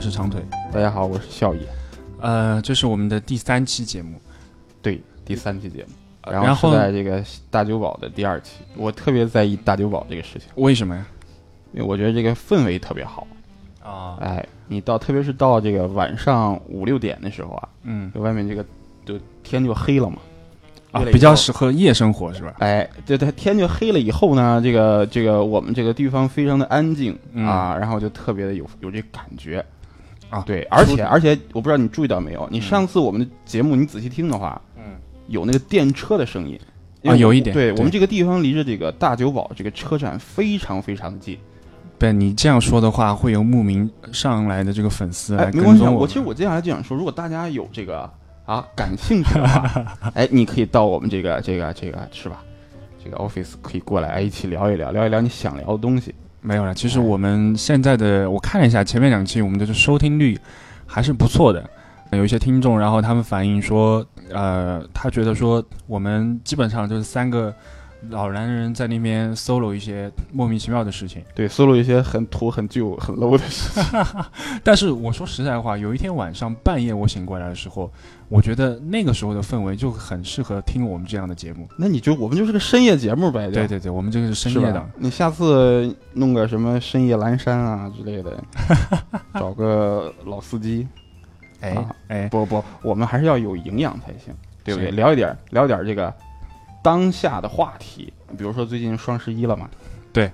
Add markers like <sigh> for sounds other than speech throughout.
我是长腿。大家好，我是笑爷。呃，这是我们的第三期节目，对，第三期节目。然然后在这个大酒保的第二期，我特别在意大酒保这个事情，为什么呀？因为我觉得这个氛围特别好。啊，哎，你到特别是到这个晚上五六点的时候啊，嗯就外面这个就天就黑了嘛。啊比较适合夜生活是吧？哎，对对，天就黑了以后呢，这个这个我们这个地方非常的安静、嗯啊，然后就特别的有有这感觉啊对，而且而且我不知道你注意到没有，你嗯上次我们的节目你仔细听的话，嗯，有那个电车的声音啊有一点对对我们这个地方离着这个大久保这个车站非常非常的近。对你这样说的话，会有慕名上来的这个粉丝来哎，没关系我其实我接下来就想说，如果大家有这个啊感兴趣的话，哎，你可以到我们这个这个这个是吧？这个 office 可以过来，哎，一起聊一聊，聊一聊你想聊的东西。没有了。其实我们现在的我看了一下前面两期，我们的收听率还是不错的。有一些听众，然后他们反映说，呃，他觉得说我们基本上就是三个老男人在那边 solo 一些莫名其妙的事情。对，solo 一些很土、很旧、<laughs> 很 low 的事情。<laughs> 但是我说实在话，有一天晚上半夜我醒过来的时候，我觉得那个时候的氛围就很适合听我们这样的节目。那你就我们就是个深夜节目呗，对对对，我们这个是深夜的。你下次弄个什么深夜阑珊啊之类的，<laughs> 找个老司机。哎啊哎，不不，我们还是要有营养才行，对不对？聊一点聊一点这个当下的话题，比如说最近双十一了嘛，对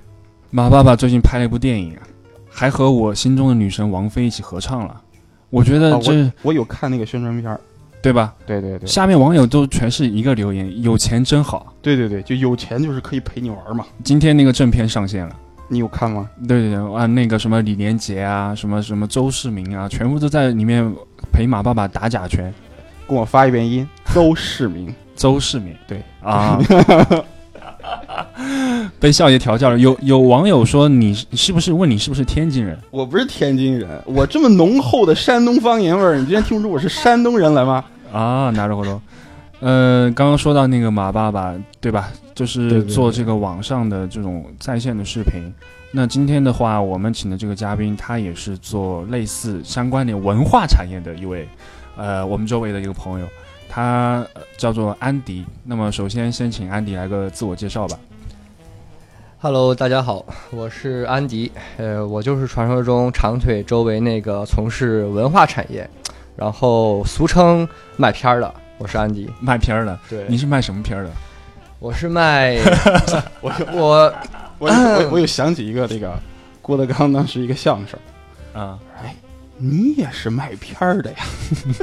马爸爸最近拍了一部电影啊，还和我心中的女神王菲一起合唱了。我觉得啊这、我有看那个宣传片儿，对吧？对对对，下面网友都全是一个留言：有钱真好。对对对，就有钱就是可以陪你玩嘛。今天那个正片上线了。你有看吗？对对对啊，那个什么李连杰啊，什么什么周世明啊，全部都在里面陪马爸爸打假拳。跟我发一遍音，周世明。周世明，对啊，<laughs> 被笑爷调教了。有有网友说你是是不是问你是不是天津人？我不是天津人，我这么浓厚的山东方言味儿，你居然听不出我是山东人来吗？啊，拿着活动。呃，刚刚说到那个马爸爸，对吧？就是做这个网上的这种在线的视频。那今天的话，我们请的这个嘉宾，他也是做类似相关的文化产业的一位，呃，我们周围的一个朋友，他呃叫做安迪。那么，首先先请安迪来个自我介绍吧。Hello，大家好，我是安迪，呃，我就是传说中长腿周围那个从事文化产业，然后俗称卖片儿的，我是安迪。卖片儿的，对，你是卖什么片儿的？我是卖 <laughs> <laughs> 我我我 <clears throat> 我我又想起一个这个郭德纲当时一个相声，啊，你也是卖片儿的呀？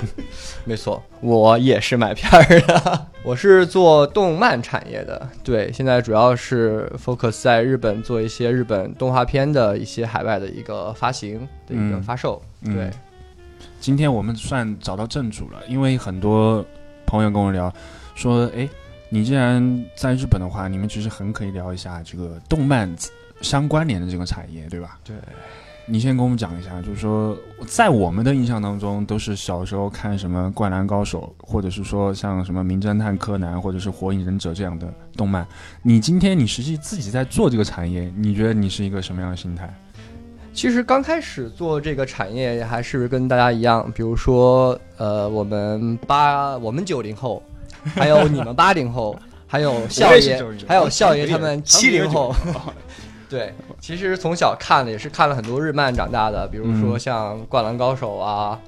<laughs> 没错，我也是卖片儿的，<laughs> 我是做动漫产业的，对，现在主要是 focus 在日本做一些日本动画片的一些海外的一个发行的一个嗯发售，嗯对。今天我们算找到正主了，因为很多朋友跟我聊说，哎，你既然在日本的话，你们其实很可以聊一下这个动漫相关联的这个产业，对吧？对。你先跟我们讲一下，就是说，在我们的印象当中，都是小时候看什么《灌篮高手》，或者是说像什么《名侦探柯南》，或者是《火影忍者》这样的动漫。你今天你实际自己在做这个产业，你觉得你是一个什么样的心态？其实刚开始做这个产业还是跟大家一样，比如说，呃，我们八，我们九零后，还有你们八零后，还有 <laughs> 笑爷也是90后，还有笑爷他们七零后。<laughs> 对，其实从小看的也是看了很多日漫长大的，比如说嗯。像《灌篮高手》啊，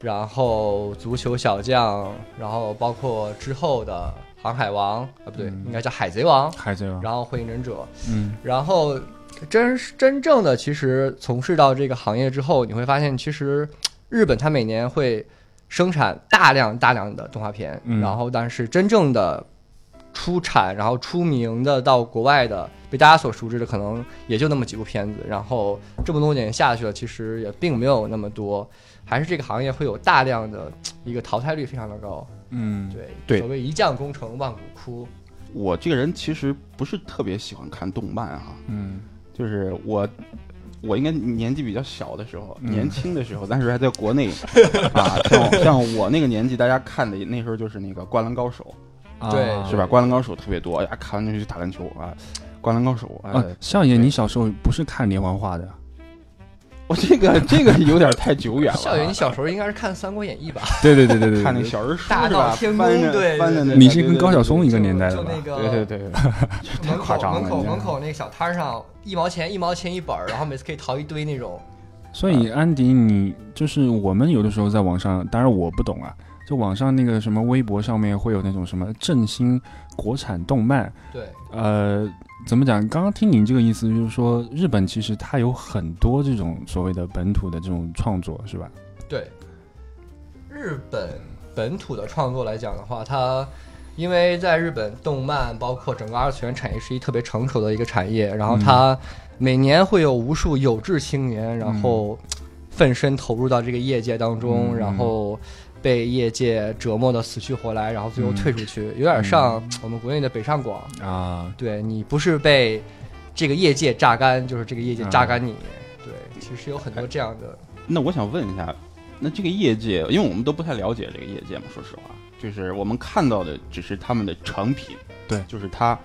然后《足球小将》，然后包括之后的《航海王》啊，不对，嗯。应该叫《海贼王》，海贼王，然后《火影忍者》，嗯。然后真真正的其实从事到这个行业之后，你会发现，其实日本它每年会生产大量大量的动画片，嗯。然后但是真正的出产然后出名的到国外的被大家所熟知的，可能也就那么几部片子。然后这么多年下去了，其实也并没有那么多，还是这个行业会有大量的一个淘汰率非常的高。嗯，对，对所谓一将功成万骨枯。我这个人其实不是特别喜欢看动漫哈，嗯就是我。我应该年纪比较小的时候，嗯年轻的时候，但是还在国内啊，像像我那个年纪，大家看的那时候就是那个《灌篮高手对》，是吧？《灌篮高手》特别多，哎呀，看完就去打篮球啊，《灌篮高手》啊啊，，少爷，你小时候不是看连环画的？<laughs> 我这个这个有点太久远了。校园，你小时候应该是看《三国演义》吧？<laughs> 对对对对对，看那对小人书大是吧闹天宫对你是跟高晓松一个年代的吧？就那个对对对，<laughs> 太门口夸张了。门口门口那个小摊上，一毛钱一毛钱一本，然后每次可以淘一堆那种。所以安迪，你就是我们有的时候在网上，当然我不懂啊，就网上那个什么微博上面会有那种什么振兴国产动漫，对，呃，怎么讲？刚刚听您这个意思，就是说日本其实它有很多这种所谓的本土的这种创作，是吧？对，日本本土的创作来讲的话，它因为在日本动漫包括整个二次元产业是一特别成熟的一个产业，然后它每年会有无数有志青年，然后奋身投入到这个业界当中，嗯然后。被业界折磨的死去活来，然后最后嗯退出去，有点像我们国内的北上广。啊，对你不是被这个业界榨干，就是这个业界榨干你。对，其实有很多这样的。那我想问一下，那这个业界，因为我们都不太了解这个业界嘛，说实话，就是我们看到的只是他们的成品，对就是他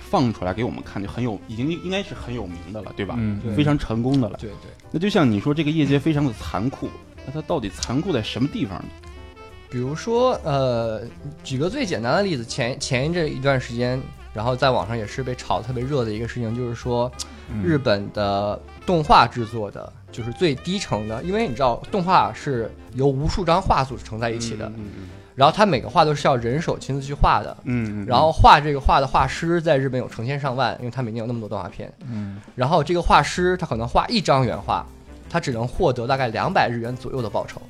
放出来给我们看，就很有，已经应该是很有名的了，对吧？嗯，非常成功的了。对对，那就像你说，这个业界非常的残酷，那它到底残酷在什么地方呢？比如说，呃，举个最简单的例子，前前一阵一段时间，然后在网上也是被炒特别热的一个事情，就是说嗯日本的动画制作的，就是最低层的，因为你知道动画是由无数张画组成在一起的，嗯然后他每个画都是要人手亲自去画的。嗯嗯，然后画这个画的画师在日本有成千上万，因为他每年有那么多动画片。嗯然后这个画师他可能画一张原画，他只能获得大概两百日元左右的报酬，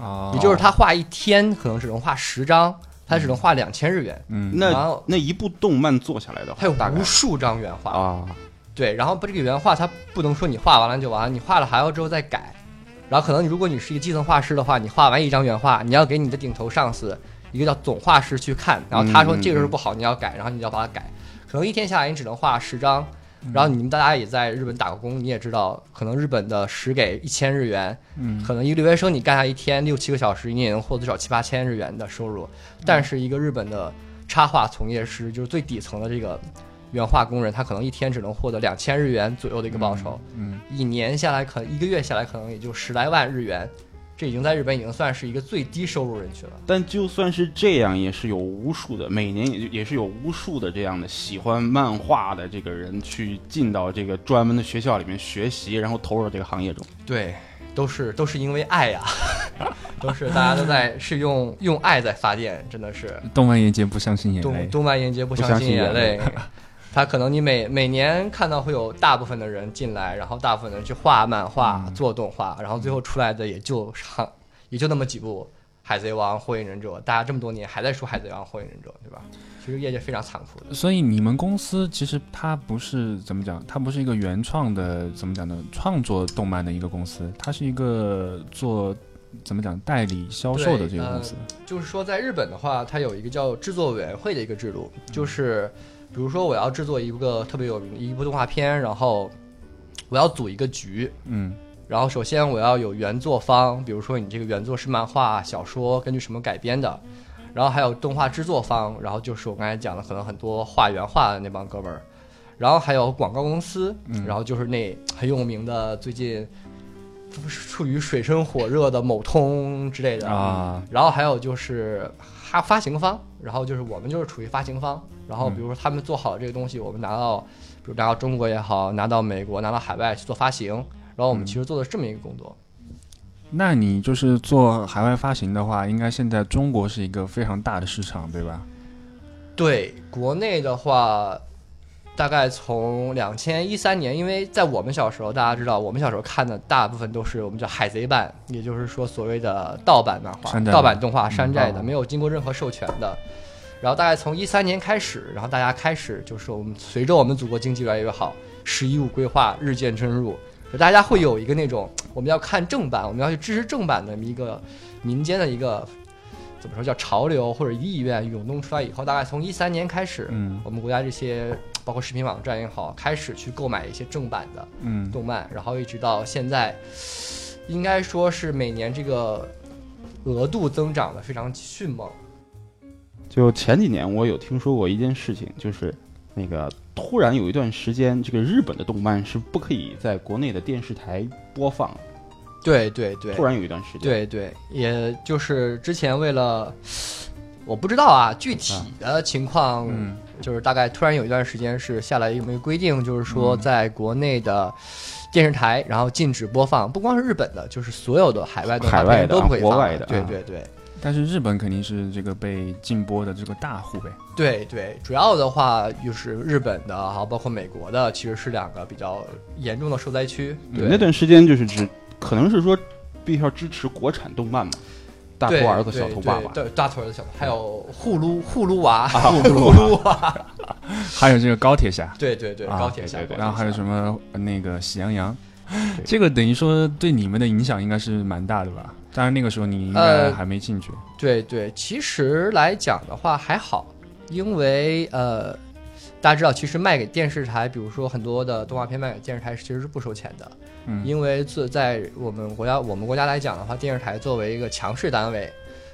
啊，也就是他画一天可能只能画十张，他只能画两千日元。嗯然那后那一部动漫做下来的话，他有大概无数张原画，啊，对，然后把这个原画他不能说你画完了就完了，你画了还要之后再改。然后可能如果你是一个基层画师的话，你画完一张原画，你要给你的顶头上司一个叫总画师去看，然后他说嗯嗯这个是不好，你要改，然后你要把它改。可能一天下来你只能画十张，然后你们大家也在日本打过工，你也知道，可能日本的十给一千日元，嗯。可能一个留学生你干下一天六七个小时，你也能获得至少七八千日元的收入。但是一个日本的插画从业师，就是最底层的这个原画工人，他可能一天只能获得两千日元左右的一个报酬，嗯。一年下来可能一个月下来可能也就十来万日元，这已经在日本已经算是一个最低收入人群了。但就算是这样，也是有无数的，每年也就也是有无数的这样的喜欢漫画的这个人去进到这个专门的学校里面学习，然后投入到这个行业中。对，都是都是因为爱呀、<laughs> 都是大家都在是用用爱在发电，真的是。动漫业界不相信眼泪，动漫业界不不相信眼泪。他可能你每每年看到会有大部分的人进来，然后大部分的人去画漫画、做动画，然后最后出来的也就上 <laughs> 也就那么几部《海贼王》《火影忍者》，大家这么多年还在说《海贼王》《火影忍者》，对吧？其实业界非常残酷的。所以你们公司其实它不是怎么讲，它不是一个原创的怎么讲呢？创作动漫的一个公司，它是一个做怎么讲代理销售的这个公司。就是说，在日本的话，它有一个叫制作委员会的一个制度，就是比如说我要制作一个特别有名的一部动画片，然后我要组一个局，嗯。然后首先我要有原作方，比如说你这个原作是漫画、小说，根据什么改编的，然后还有动画制作方，然后就是我刚才讲的，可能很多画原画的那帮哥们儿，然后还有广告公司，嗯然后就是那很有名的最近处于水深火热的某通之类的啊，然后还有就是发发行方，然后就是我们就是处于发行方，然后比如说他们做好了这个东西，我们拿到，比如拿到中国也好，拿到美国，拿到海外去做发行，然后我们其实做的这么一个工作。那你就是做海外发行的话，应该现在中国是一个非常大的市场，对吧？对，国内的话，大概从两千一三年，因为在我们小时候，大家知道，我们小时候看的大部分都是我们叫海贼版，也就是说所谓的盗版漫画盗版动画、山寨的，哦没有经过任何授权的。然后大概从一三年开始，然后大家开始就是我们随着我们祖国经济越来越好，“十一五”规划日渐深入，就大家会有一个那种我们要看正版，我们要去支持正版的一个民间的一个怎么说叫潮流或者意愿涌动出来以后，大概从一三年开始，嗯。我们国家这些包括视频网站也好，开始去购买一些正版的嗯。动漫，然后一直到现在，应该说是每年这个额度增长的非常迅猛。就前几年我有听说过一件事情，就是那个突然有一段时间，这个日本的动漫是不可以在国内的电视台播放，对对对，突然有一段时间，对对，也就是之前为了，我不知道啊，具体的情况，嗯就是大概突然有一段时间是下来有一个规定，就是说嗯在国内的电视台，然后禁止播放，不光是日本的，就是所有的海外的海外的啊都不可以放国外的啊对对对。但是日本肯定是这个被禁播的这个大户呗。对对，主要的话就是日本的，还有包括美国的，其实是两个比较严重的受灾区。对，那段时间就是指，可能是说必须要支持国产动漫嘛，大头儿子小头爸爸，大头儿子小头，还有呼噜呼噜娃，呼 <laughs> 呼噜娃，<laughs> 还有这个高铁侠，<laughs> 对对对，啊高铁侠然后还有？什么呃那个喜羊羊，这个等于说对你们的影响应该是蛮大的吧？当然那个时候你应该呃还没进去。对对，其实来讲的话还好，因为呃，大家知道，其实卖给电视台，比如说很多的动画片卖给电视台，其实是不收钱的。嗯，因为自在我们国家我们国家来讲的话，电视台作为一个强势单位，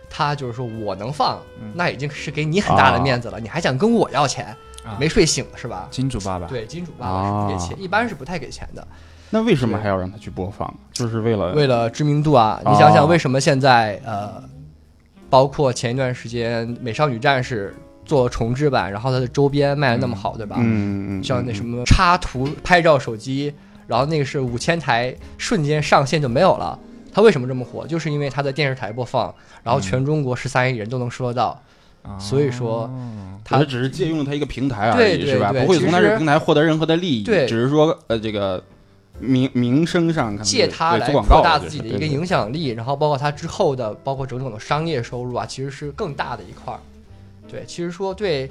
它就是说我能放，嗯那已经是给你很大的面子了，你还想跟我要钱，啊没睡醒是吧？金主爸爸，对，金主爸爸是不给啊钱，一般是不太给钱的。那为什么还要让他去播放？就是为了为了知名度啊，哦你想想为什么现在呃，包括前一段时间《美少女战士》做重制版，然后它的周边卖的那么好，对吧？嗯嗯，像那什么插图拍照手机，然后那个是五千台，瞬间上线就没有了。它为什么这么火？就是因为它在电视台播放，然后全中国十三亿人都能收得到。啊所以说他它只是借用了它一个平台而已，是吧？不会从它这个平台获得任何的利益，对只是说呃这个名名声上借它来扩大自己的一个影响力，然后包括它之后的包括种种的商业收入啊，其实是更大的一块儿。对，其实说对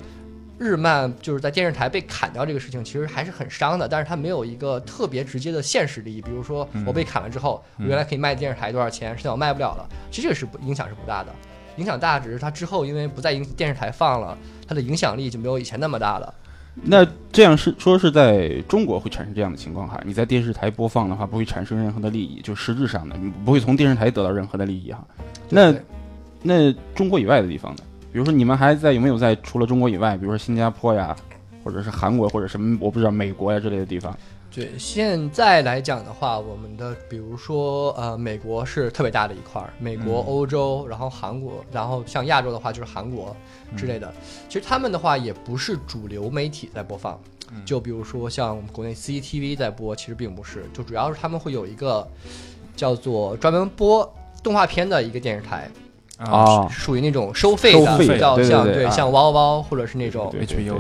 日漫就是在电视台被砍掉这个事情，其实还是很伤的，但是它没有一个特别直接的现实利益，比如说嗯我被砍了之后，我原来可以卖电视台多少钱，现在我卖不了了，其实这个是不影响是不大的。影响大只是它之后因为不在影电视台放了，它的影响力就没有以前那么大了。那这样是说是在中国会产生这样的情况哈？你在电视台播放的话，不会产生任何的利益，就实质上的你不会从电视台得到任何的利益哈。那那中国以外的地方呢？比如说你们还在有没有在除了中国以外，比如说新加坡呀，或者是韩国或者什么我不知道美国呀之类的地方？对，现在来讲的话，我们的比如说呃，美国是特别大的一块儿，美国、嗯欧洲，然后韩国，然后像亚洲的话就是韩国之类的。其实他们的话也不是主流媒体在播放，嗯就比如说像我们国内 CCTV 在播，其实并不是，就主要是他们会有一个叫做专门播动画片的一个电视台，啊属于那种收费的，收费的比较对像像汪汪或者是那种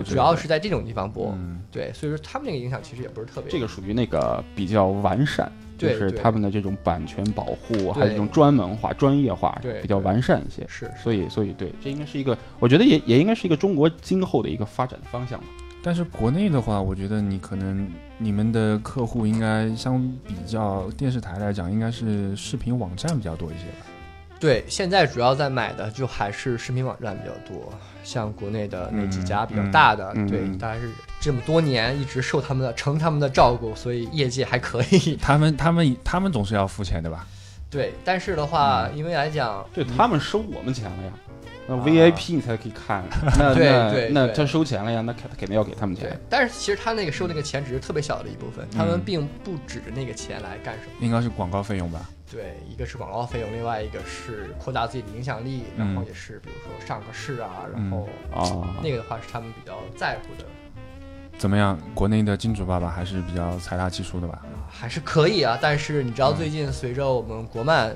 主要是在这种地方播。嗯对，所以说他们那个影响其实也不是特别这个属于那个比较完善，就是他们的这种版权保护，还有对这种专门化、专业化，对比较完善一些。是是所以，所以对，这应该是一个，我觉得也也应该是一个中国今后的一个发展方向吧。但是国内的话，我觉得你可能你们的客户应该相比较电视台来讲，应该是视频网站比较多一些吧？对，现在主要在买的就还是视频网站比较多，像国内的那几家比较大的，对，大概是这么多年一直受他们的承他们的照顾，所以业绩还可以。<laughs> 他们他们他们总是要付钱的吧？对，但是的话，嗯因为来讲，对他们收我们钱了呀，那啊 VIP 你才可以看，那 <laughs> 对那对对那他收钱了呀，那肯肯定要给他们对钱。，但是其实他那个收那个钱只是特别小的一部分，他们嗯并不指着那个钱来干什么。应该是广告费用吧？对，一个是广告费用，另外一个是扩大自己的影响力，然后嗯也是比如说上个市啊，然后啊，那个的话是他们比较在乎的。怎么样？国内的金主爸爸还是比较财大气粗的吧？还是可以啊，但是你知道，嗯最近随着我们国漫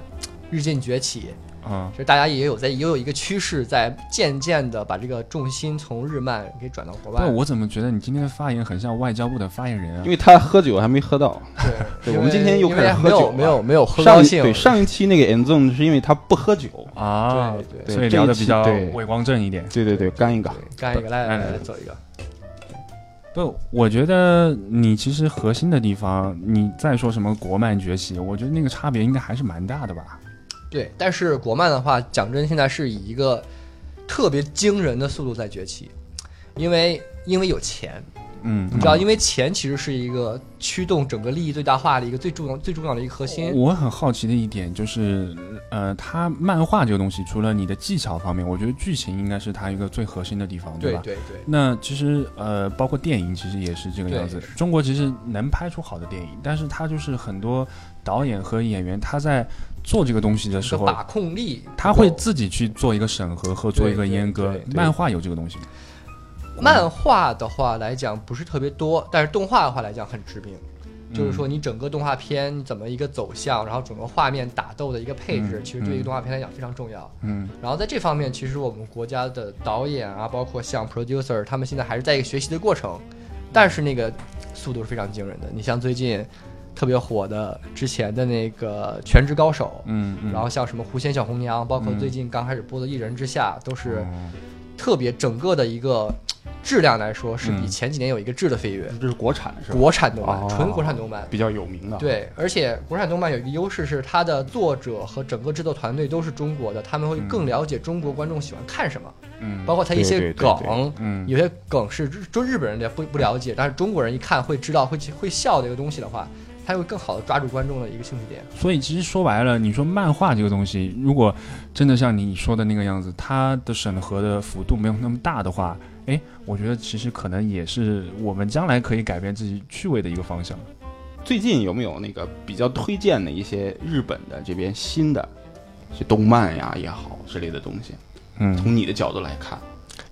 日渐崛起，嗯其实大家也有在也有一个趋势，在渐渐的把这个重心从日漫给转到国外。那，我怎么觉得你今天的发言很像外交部的发言人啊因？为他喝酒还没喝到。对，对我们今天又开始喝酒没有没有没有喝上一高兴，对上一期那个 End Zone 是因为他不喝酒，啊，对对所以聊的比较对伟光正一点。对对对，干一个。干一个来来来来来走一个。不，我觉得你其实核心的地方，你再说什么国漫崛起，我觉得那个差别应该还是蛮大的吧？对，但是国漫的话，讲真，现在是以一个特别惊人的速度在崛起，因为因为有钱，嗯，你知道，嗯因为钱其实是一个驱动整个利益最大化的一个最重要、最重要的一个核心。我很好奇的一点就是，呃，它漫画这个东西，除了你的技巧方面，我觉得剧情应该是它一个最核心的地方，对吧？对对对，那其实呃，包括电影其实也是这个样子。中国其实能拍出好的电影，但是它就是很多导演和演员他在做这个东西的时候，把控力，他会自己去做一个审核和做一个阉割漫画有这个东西吗？漫画的话来讲不是特别多，但是动画的话来讲很致命。就是说，你整个动画片怎么一个走向，然后整个画面打斗的一个配置，嗯其实对一嗯个动画片来讲非常重要。嗯然后在这方面，其实我们国家的导演啊，包括像 producer，他们现在还是在一个学习的过程，但是那个速度是非常惊人的。你像最近特别火的之前的那个《全职高手》，嗯嗯，然后像什么《狐仙小红娘》，包括嗯。最近刚开始播的《一人之下》，都是哦。特别整个的一个质量来说，是比嗯前几年有一个质的飞跃。这是国产是吧？国产动漫，哦。纯国产动漫。比较有名的。，对，而且国产动漫有一个优势是，它的作者和整个制作团队都是中国的，他们会更了解中国观众喜欢看什么，嗯，包括它一些对对对梗，嗯。有些梗是日就日本人也不不了解，但是中国人一看会知道会会笑的一个东西的话，他会更好的抓住观众的一个兴趣点。所以其实说白了，你说漫画这个东西，如果真的像你说的那个样子，它的审核的幅度没有那么大的话，哎，我觉得其实可能也是我们将来可以改变自己趣味的一个方向。最近有没有那个比较推荐的一些日本的这边新的，是动漫呀也好之类的东西？嗯，从你的角度来看，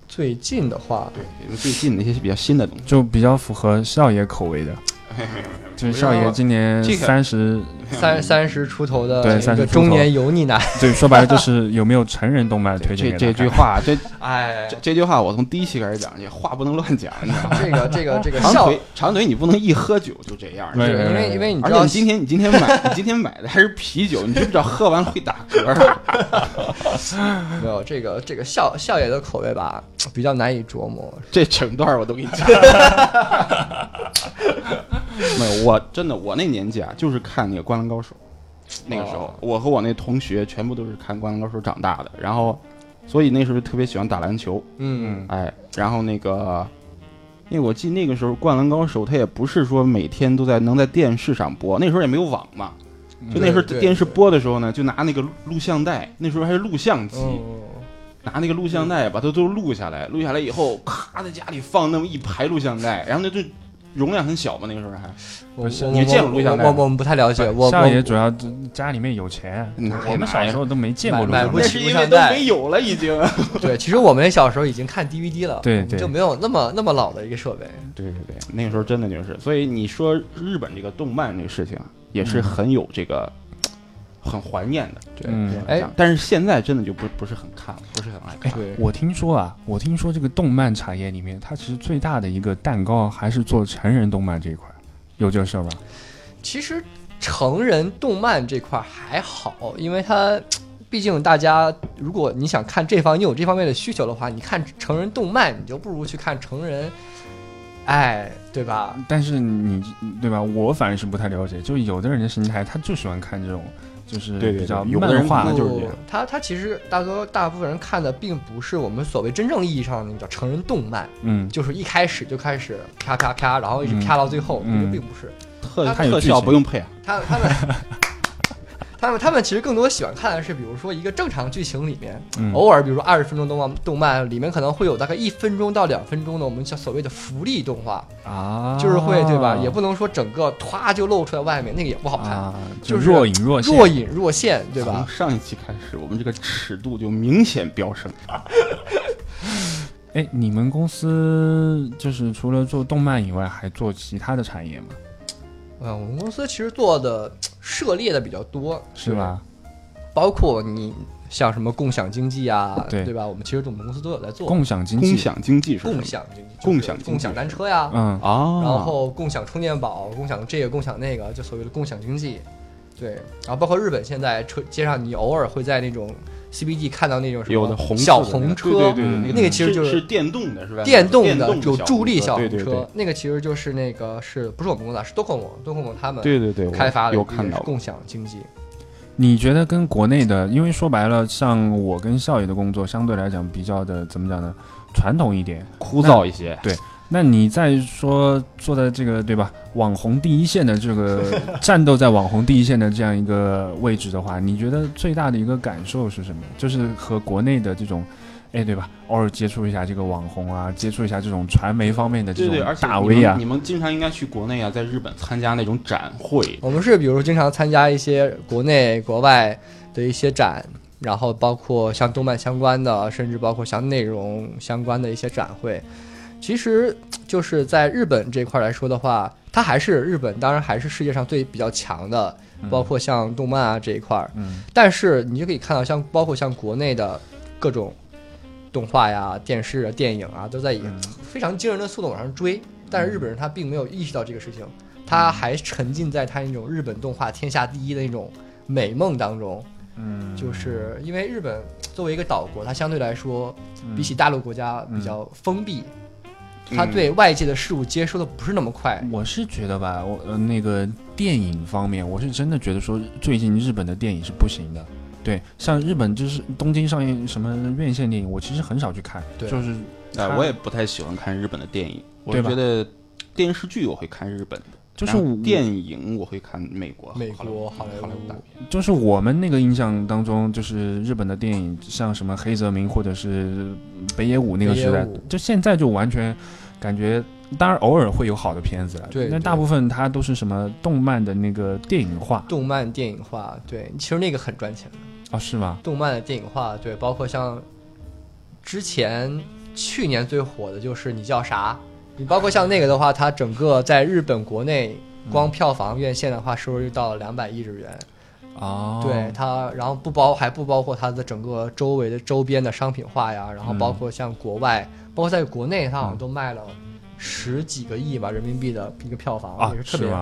最近的话，对，因为最近的一些比较新的东西。就比较符合少爷口味的。<laughs> 就是少爷今年这个三十，三三十出头的对一30出头个中年油腻男，对，说白了就是有没有成人动漫推荐这这句话，这哎这，这句话我从第一期开始讲，这话不能乱讲，你知道？这个这个这个，长腿长腿，你不能一喝酒就这样。因为因为你知道你今天你今天买你今天买的还是啤酒，你知不知道喝完会打嗝？<laughs> 没有这个这个笑笑爷的口味吧，比较难以琢磨。这整段我都给你讲。<laughs> 没有，我真的我那年纪啊，就是看那个《灌篮高手》，那个时候、哦我和我那同学全部都是看《灌篮高手》长大的，然后所以那时候特别喜欢打篮球，嗯，哎，然后那个。因为我记得那个时候《灌篮高手》它也不是说每天都在能在电视上播，那时候也没有网嘛，就那时候电视播的时候呢，就拿那个录录像带，那时候还是录像机，嗯，拿那个录像带把它都录下来，录下来以后，咔在家里放那么一排录像带，然后那就容量很小嘛，那个时候还我不是你见过录像带吗我我我们不太了解，我我少爷主要家里面有钱，<laughs> 嗯我们小时候都没见过录买买不像带那起是因为都录像带没有了已经。<laughs> 对，其实我们小时候已经看 DVD 了，对对就没有那么那么老的一个设备。对对对，那个时候真的就是，所以你说日本这个动漫这个事情啊，也是很有这个、很怀念的。对，嗯这样讲但是现在真的就不不是很看了，不是很爱看。对，我听说啊，我听说这个动漫产业里面，它其实最大的一个蛋糕还是做成人动漫这一块，有这事儿吧？其实成人动漫这块还好，因为它毕竟大家如果你想看这方，你有这方面的需求的话，你看成人动漫，你就不如去看成人，哎，对吧？但是你对吧？我反正是不太了解，就有的人的心态，他就喜欢看这种，就是对对比较有的人漫画就是这样他他其实大多大部分人看的并不是我们所谓真正意义上的那个叫成人动漫，嗯，就是一开始就开始啪啪啪，然后一直啪到最后，嗯这个并不是。特它有特效不用配啊，他他们他们他们其实更多喜欢看的是，比如说一个正常剧情里面，嗯偶尔比如说二十分钟动漫动漫里面可能会有大概一分钟到两分钟的我们叫所谓的福利动画，啊，就是会对吧？也不能说整个歘就露出来外面，那个也不好看，啊，就是若隐若现，若隐若现，对吧从？上一期开始，我们这个尺度就明显飙升。<laughs> 哎，你们公司就是除了做动漫以外，还做其他的产业吗？嗯，我们公司其实做的涉猎的比较多，是吧？包括你像什么共享经济啊，对吧？我们其实我们公司都有在做共享经济，共享经济是共享经济，共享经济共享单车呀，嗯，啊，然后共享充电宝，共享这个，共享那个，就所谓的共享经济。对，然后包括日本现在车街上，你偶尔会在那种 CBD 看到那种什么有的红小色的那个红车，对对对对，嗯那个其实就是是电动的，是吧？电动的有助力红车对对小红车，那个其实就是那个是不是我们公司啊？是多口某多口某他们对对对，我开发的有看到共享经济。你觉得跟国内的，因为说白了，像我跟少爷的工作相对来讲比较的怎么讲呢？传统一点。枯燥一些。那你在说坐在这个对吧，网红第一线的这个 <laughs> 战斗在网红第一线的这样一个位置的话，你觉得最大的一个感受是什么？就是和国内的这种，哎，对吧？偶尔接触一下这个网红啊，接触一下这种传媒方面的这种而且你 V 啊们，你们经常应该去国内啊，在日本参加那种展会，我们是比如说经常参加一些国内国外的一些展，然后包括像动漫相关的，甚至包括像内容相关的一些展会。其实就是在日本这块来说的话，它还是日本，当然还是世界上最比较强的，包括像动漫啊这一块儿。嗯但是你就可以看到像，包括像国内的各种动画呀、电视啊、电影啊，都在以嗯非常惊人的速度往上追。但是日本人他并没有意识到这个事情，他还沉浸在他那种日本动画天下第一的那种美梦当中。嗯，就是因为日本作为一个岛国，它相对来说嗯比起大陆国家比较封闭，它嗯对外界的事物接收的不是那么快。我是觉得吧，我呃那个电影方面，我是真的觉得说最近日本的电影是不行的。对，像日本就是东京上映什么院线电影，我其实很少去看，对。就是啊，它我也不太喜欢看日本的电影，我觉得电视剧我会看日本的，就是电影我会看美国，美国好莱坞好莱坞大片。就是我们那个印象当中，就是日本的电影，像什么黑泽明或者是北野武那个时代就现在就完全感觉，当然偶尔会有好的片子了，对对但大部分它都是什么动漫的那个电影化动漫电影化，对，其实那个很赚钱的。哦，是吗？动漫的电影化，对，包括像之前去年最火的就是你叫啥？你包括像那个的话，它整个在日本国内光票房院线的话，收入就到了两百亿日元。哦，对它，然后不包还不包括它的整个周围的周边的商品化呀，然后包括像国外，包括在国内，它好像都卖了十几个亿吧人民币的一个票房，啊也，是特别是？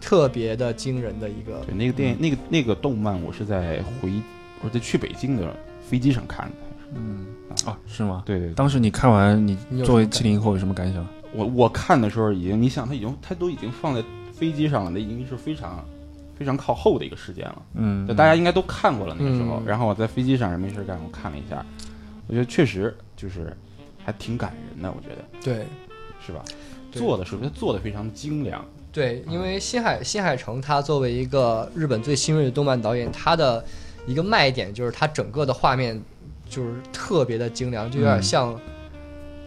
特别的惊人的一个。对，那个电影，那个那个动漫，我是在回，我是在去北京的飞机上看的。嗯，啊，是吗？对对对，当时你看完，你作为七零后有什么感想？我我看的时候已经，你想，它已经，它都已经放在飞机上了，那已经是非常非常靠后的一个时间了。嗯，就大家应该都看过了那个时候。嗯然后我在飞机上也没事干，我看了一下，我觉得确实就是还挺感人的，我觉得对是吧？做的时候，它做的非常精良。对，因为新海新海诚他作为一个日本最新锐的动漫导演，他的一个卖点就是他整个的画面就是特别的精良，就有点嗯像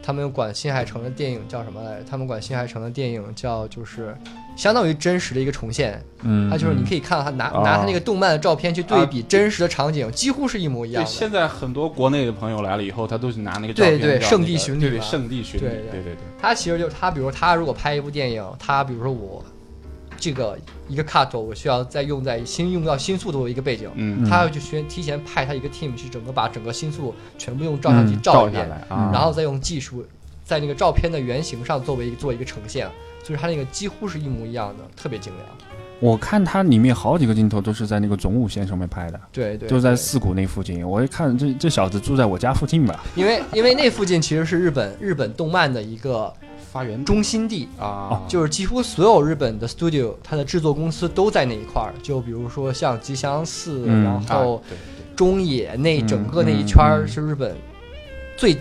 他们管新海诚的电影叫什么来着？他们管新海诚的电影叫就是相当于真实的一个重现。嗯，他就是你，可以看到他拿啊拿他那个动漫的照片去对比真实的场景，几乎是一模一样对，的。现在很多国内的朋友来了以后，他都是拿那个照对片叫那个对圣地巡礼对对嘛圣地巡礼，对对对对对。他其实就是他，比如他如果拍一部电影，他比如说我这个一个 cut，我需要再用在新用到新宿的一个背景，嗯，嗯他要去先提前派他一个 team 去整个把整个新宿全部用照相机嗯照一遍，下来啊，然后再用技术在那个照片的原型上作为一个做一个呈现，所以他那个几乎是一模一样的，特别精良。我看它里面好几个镜头都是在那个总武线上面拍的，对对，就在四谷那附近。我一看这这小子住在我家附近吧？因为因为那附近其实是日本日本动漫的一个发源中心地，啊，就是几乎所有日本的 studio，它的制作公司都在那一块儿。就比如说像吉祥寺，嗯。然后中野那嗯整个那一圈儿是日本最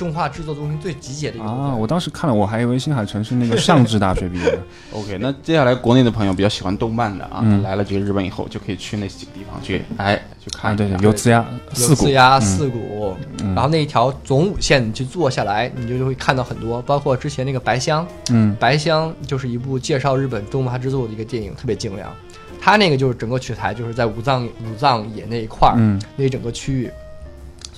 动画制作中心最集结的一个啊，我当时看了，我还以为新海诚是那个 <laughs> 上智大学毕业的。OK，那接下来国内的朋友比较喜欢动漫的啊，嗯。来了这个日本以后，就可以去那几个地方去，哎，去看。对对，有呲牙有四谷。四鸭、嗯。四谷，嗯。然后那一条总武线你去坐下来，你就会看到很多，包括之前那个白香，嗯白香就是一部介绍日本动画制作的一个电影，特别精良。它那个就是整个取材就是在武藏武藏野那一块儿，嗯。那一整个区域，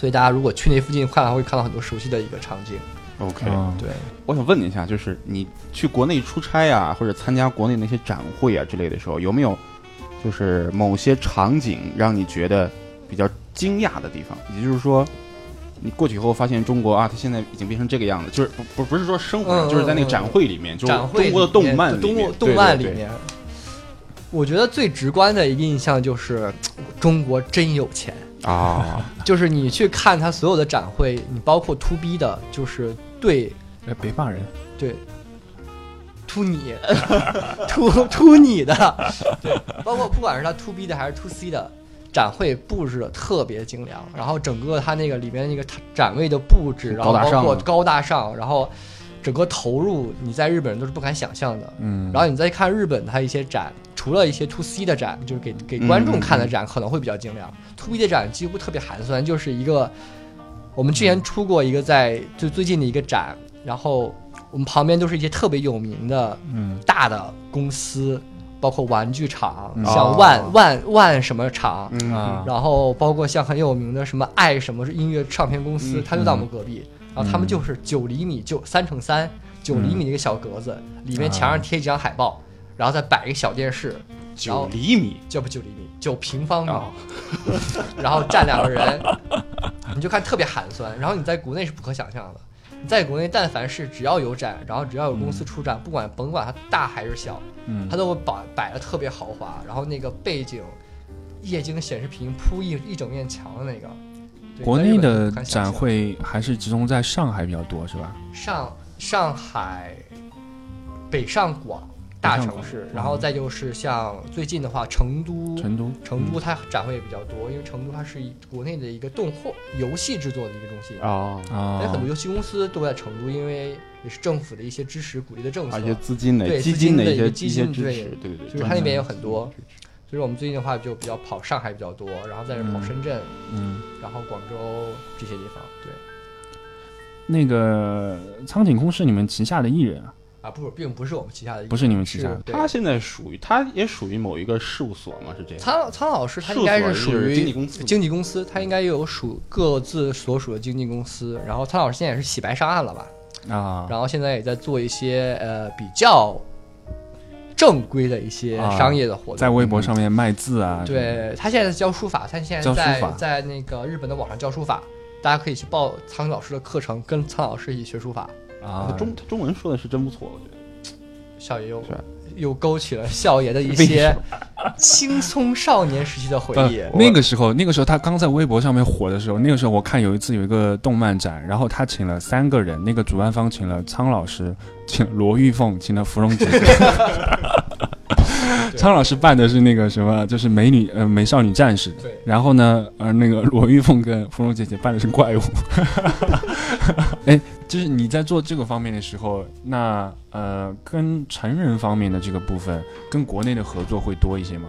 所以大家如果去那附近看的话，会看到很多熟悉的一个场景。OK，、啊对，我想问你一下，就是你去国内出差啊，或者参加国内那些展会啊之类的时候，有没有就是某些场景让你觉得比较惊讶的地方？也就是说，你过去以后发现中国啊，它现在已经变成这个样子，就是不不不是说生活就是在那个嗯展会里面，就是展会中国的动漫里面动漫里，对对对面，我觉得最直观的一个印象就是中国真有钱。啊，就是你去看他所有的展会，你包括 to B 的，就是对哎，北方人，对，to 你，<laughs> to to 你的，对，包括不管是他 to B 的还是 to C 的展会布置的特别精良，然后整个他那个里面那个展位的布置，然后高大上包括了高大上，然后整个投入你在日本人都是不敢想象的。嗯，然后你再看日本他一些展，除了一些 to C 的展，就是给给观众看的展可能会比较精良，to B 的展几乎特别寒酸，就是一个我们之前出过一个在就最近的一个展，然后我们旁边都是一些特别有名的嗯。大的公司，包括玩具厂，嗯。像万、万万什么厂，嗯。啊。然后包括像很有名的什么爱什么音乐唱片公司，嗯它就在我们隔壁。然后他们就是九厘米，就三乘三九厘米的一个小格子，里面墙上贴几张海报，然后再摆一个小电视，九厘米这不九厘米，九平方米，啊，<laughs> 然后站两个人，你就看特别寒酸。然后你在国内是不可想象的，你在国内但凡是只要有展，然后只要有公司出展，不管甭管它大还是小，嗯它都会摆摆的特别豪华，然后那个背景液晶显示屏铺一一整面墙的那个。国内的展会还是集中在上海比较多，是吧？上上海、北上广大城市，然后再就是像最近的话，成都。成都，成都它展会也比较多，因为成都它是一国内的一个动画游戏制作的一个中心，哦，啊所以很多游戏公司都在成都，因为也是政府的一些支持鼓励的政策而，且资金的对基资金的一些基金支持，对对对，就是它那边有很多。所以我们最近的话就比较跑上海比较多，然后再是跑嗯深圳，嗯，然后广州这些地方。对那个苍井空是你们旗下的艺人啊，啊，不，并不是我们旗下的一个，不是你们旗下的他现在属于，他也属于某一个事务所嘛，是这样。苍苍老师他应该是是属于经纪公司经纪公司，他应该有属各自所属的经纪公司。然后苍老师现在也是洗白上岸了吧？啊，然后现在也在做一些呃比较正规的一些啊商业的活动。在微博上面卖字啊，对他现在在教书法，他现在教书在法在那个日本的网上教书法，大家可以去报苍老师的课程，跟苍老师一起学书法。啊他，中他中文说的是真不错，我觉得。少爷又又勾起了少爷的一些 <laughs> 青葱少年时期的回忆。呃那个时候，那个时候他刚在微博上面火的时候，那个时候我看有一次有一个动漫展，然后他请了三个人，那个主办方请了苍老师，请罗玉凤，请了芙蓉姐姐。<laughs> 苍老师扮的是那个什么，就是美女呃美少女战士，对然后呢，呃，那个罗玉凤跟芙蓉姐姐扮的是怪物。<laughs> 哎，就是你在做这个方面的时候，那呃，跟成人方面的这个部分，跟国内的合作会多一些吗？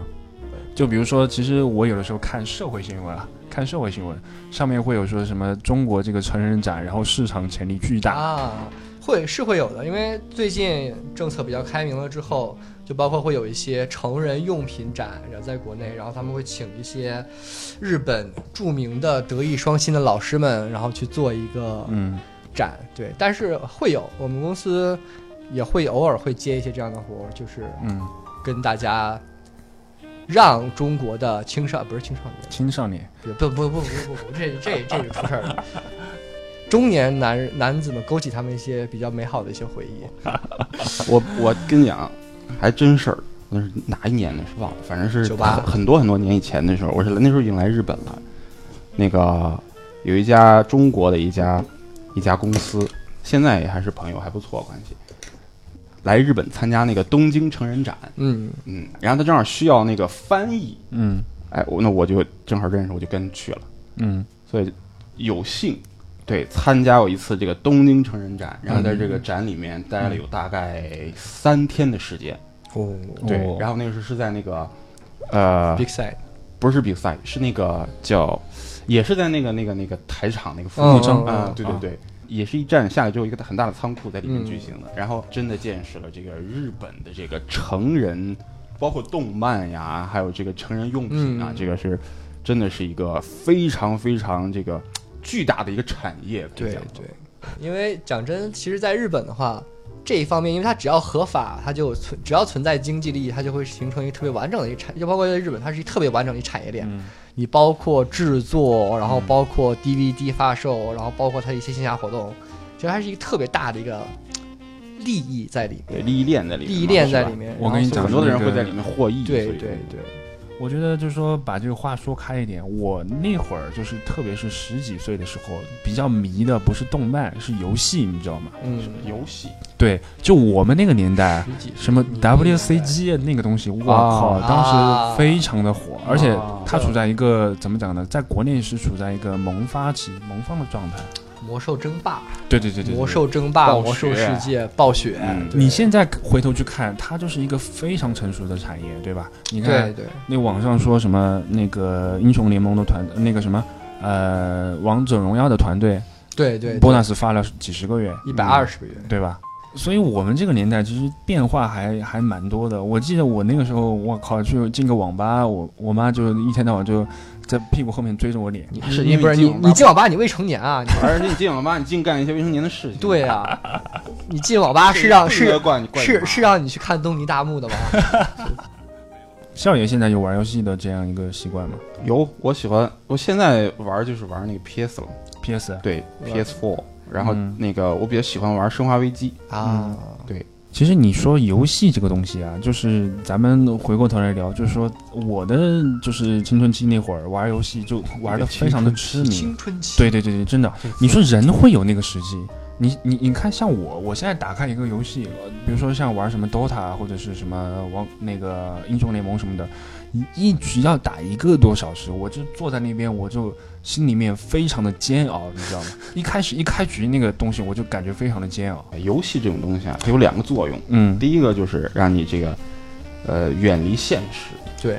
就比如说，其实我有的时候看社会新闻啊，看社会新闻上面会有说什么中国这个成人展，然后市场潜力巨大，啊，会是会有的，因为最近政策比较开明了之后，就包括会有一些成人用品展，然后在国内，然后他们会请一些日本著名的德艺双馨的老师们，然后去做一个嗯展，对，但是会有我们公司也会偶尔会接一些这样的活儿，就是嗯，跟大家让中国的青少不是青少年，青少年，不不不不不不不，这这这个出事儿了。中年男人男子们勾起他们一些比较美好的一些回忆。我我跟你讲，还真事儿，那是哪一年的是忘了，反正是98很很多很多年以前的时候，我是那时候已经来日本了。那个有一家中国的一家一家公司，现在也还是朋友，还不错关系。来日本参加那个东京成人展，嗯，嗯，然后他正好需要那个翻译，嗯。哎，我那我就正好认识，我就跟去了，嗯。所以有幸对参加过一次这个东京成人展，然后在这个展里面待了有大概三天的时间，哦。对，哦。然后那个时候是在那个呃，Big Side，不是比赛，是那个叫也是在那个那个那个台场那个附嗯近嗯啊，嗯对对对。也是一站下来之后，一个很大的仓库在里面嗯举行的，然后真的见识了这个日本的这个成人，包括动漫呀，还有这个成人用品啊，嗯这个是真的是一个非常非常这个巨大的一个产业。对对，因为讲真，其实，在日本的话，这一方面，因为它只要合法，它就存，只要存在经济利益，它就会形成一个特别完整的一个产，就包括在日本，它是一个特别完整的一产业链。嗯你包括制作，然后包括 DVD 发售，然后包括它一些线下活动，其实它是一个特别大的一个利益在里面，对利益链在里面，利益链在里面。我跟你讲很多的人会在里面获益。对对对，我觉得就是说，把这个话说开一点，我那会儿就是，特别是十几岁的时候，比较迷的不是动漫，是游戏，你知道吗？嗯，游戏。对，就我们那个年代，什么 WCG 那个东西，我靠，啊。当时非常的火，而且啊它处在一个怎么讲呢，在国内是处在一个萌发期、萌放的状态。魔兽争霸、对对对对，对魔兽争霸、魔兽世界、暴雪，嗯你现在回头去看，它就是一个非常成熟的产业，对吧？你对看对那网上说什么那个英雄联盟的团，那个什么呃王者荣耀的团队对对，，bonus 发了几十个月，一百二十个月，对吧？所以我们这个年代其实变化还还蛮多的。我记得我那个时候，我靠，去进个网吧，我我妈就一天到晚就在屁股后面追着我脸。你是因为你不是你进网吧你进网吧你未成年啊？你而且你进网吧，你净干一些未成年的事情。对啊，你进网吧是让是是是让你去看东尼大幕的吗？<laughs> 少爷现在有玩游戏的这样一个习惯吗有，我喜欢，我现在玩就是玩那个 PS 了，？PS 对 PS Four，然后嗯那个我比较喜欢玩《生化危机》，啊，其实你说游戏这个东西啊，就是咱们回过头来聊，就是说我的就是青春期那会儿玩游戏就玩的非常的痴迷。青春期，对对对对，真的，你说人会有那个时机？你你你看，像我，我现在打开一个游戏，呃比如说像玩什么 DOTA 或者是什么王那个英雄联盟什么的，一一局要打一个多小时，我就坐在那边，我就心里面非常的煎熬，你知道吗？<laughs> 一开始一开局那个东西，我就感觉非常的煎熬。游戏这种东西啊，它有两个作用，嗯，第一个就是让你这个呃远离现实，对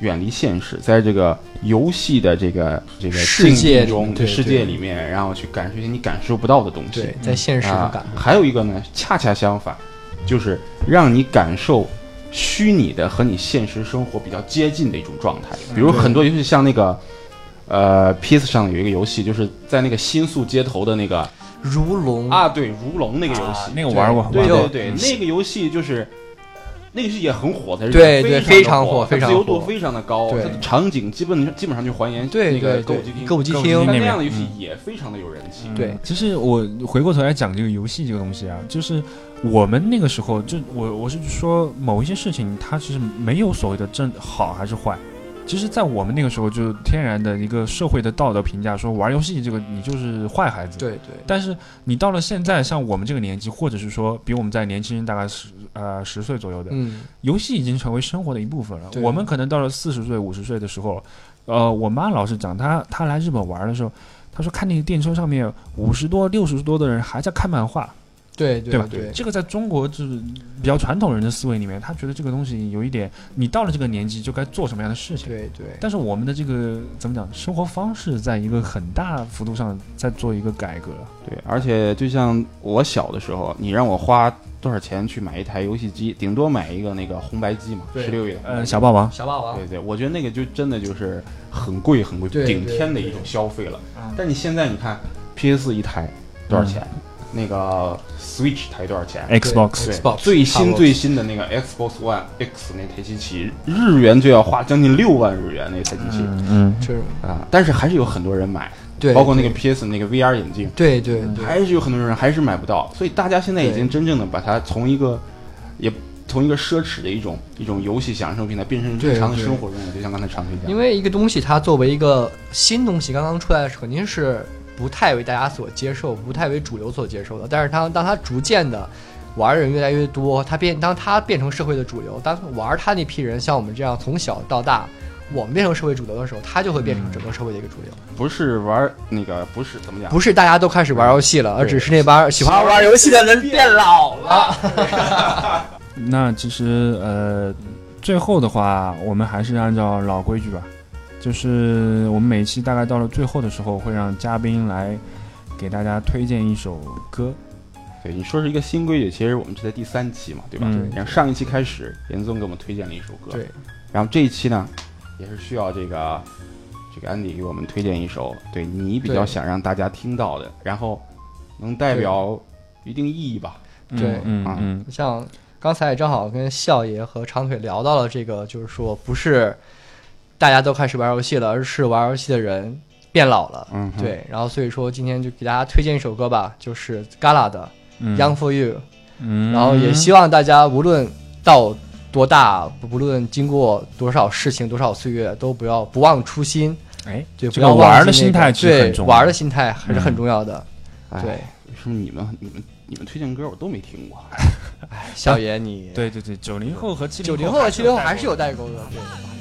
远离现实，在这个游戏的这个这个世界中，对世界里面，然后去感受一些你感受不到的东西。对，在现实中啊感，还有一个呢，恰恰相反，就是让你感受虚拟的和你现实生活比较接近的一种状态。比如很多游戏，像那个呃 PS 上有一个游戏，就是在那个新宿街头的那个如龙。啊，对，如龙那个游戏。啊，那个玩过对玩过对对，嗯。那个游戏就是。那个是也很火，它是对对非非常火非常自由度非常的高，它的场景基本基本上就还原对那个对对歌舞伎町。歌舞伎厅。町那那样的游戏嗯也非常的有人气。对。嗯其实我回过头来讲这个游戏这个东西啊，就是我们那个时候，就我我是说某一些事情，它其实没有所谓的正好还是坏。其实，在我们那个时候，就天然的一个社会的道德评价，说玩游戏这个你就是坏孩子。。对对但是你到了现在，像我们这个年纪，或者是说比我们在年轻人大概十呃十岁左右的，嗯游戏已经成为生活的一部分了。我们可能到了四十岁、五十岁的时候，呃，我妈老是讲，她她来日本玩的时候，她说看那个电车上面五十多、六十多的人还在看漫画，对对吧？对这个在中国就是比较传统人的思维里面，他觉得这个东西有一点，你到了这个年纪就该做什么样的事情。对对但是我们的这个怎么讲，生活方式在一个很大幅度上在做一个改革。对，而且就像我小的时候，你让我花多少钱去买一台游戏机，顶多买一个那个红白机嘛，十六亿的呃，小霸王，小霸王对对，我觉得那个就真的就是很贵很贵，顶天的一种消费了嗯。但你现在你看 PS 一台多少钱？那个 Switch 台多少钱？Xbox，最新最新的那个 Xbox One X 那台机器，日元就要花将近六万日元那台机器。嗯嗯，这啊！但是还是有很多人买，对，包括那个 PS 那个 VR 眼镜，对对对。还是有很多人还是买不到，所以大家现在已经真正的把它从一个也从一个奢侈的一种一种游戏享受平台变成日常的生活中了，就像刚才长腿讲，因为一个东西它作为一个新东西刚刚出来的时候，肯定是不太为大家所接受，不太为主流所接受的。但是它当他逐渐的玩儿人越来越多，他变当他变成社会的主流，当玩他那批人像我们这样从小到大，我们变成社会主流的时候，他就会变成整个社会的一个主流。不是玩那个不是怎么讲，不是大家都开始玩游戏了，而只是那帮喜欢玩游戏的人变老了。<laughs> 那其实呃，最后的话，我们还是按照老规矩吧，就是我们每期大概到了最后的时候，会让嘉宾来给大家推荐一首歌。对你说是一个新规矩，其实我们是在第三期嘛，对吧？嗯然后上一期开始，严总给我们推荐了一首歌，对，然后这一期呢，也是需要这个这个安迪给我们推荐一首对你比较想让大家听到的，然后能代表一定意义吧。对啊嗯嗯像刚才也正好跟笑爷和长腿聊到了这个，就是说不是大家都开始玩游戏了，而是玩游戏的人变老了。嗯，对，然后所以说今天就给大家推荐一首歌吧，就是 Gala 的嗯《Young for You》，嗯，然后也希望大家无论到多大，不论经过多少事情、多少岁月，都不要不忘初心。哎，对，不要忘玩的心态对玩的心态还是很重要的。哎对，为什么你们你们你们推荐歌我都没听过？哎小爷你对对对，九零后和七零九零后和七零后还是有代沟的，对。<laughs>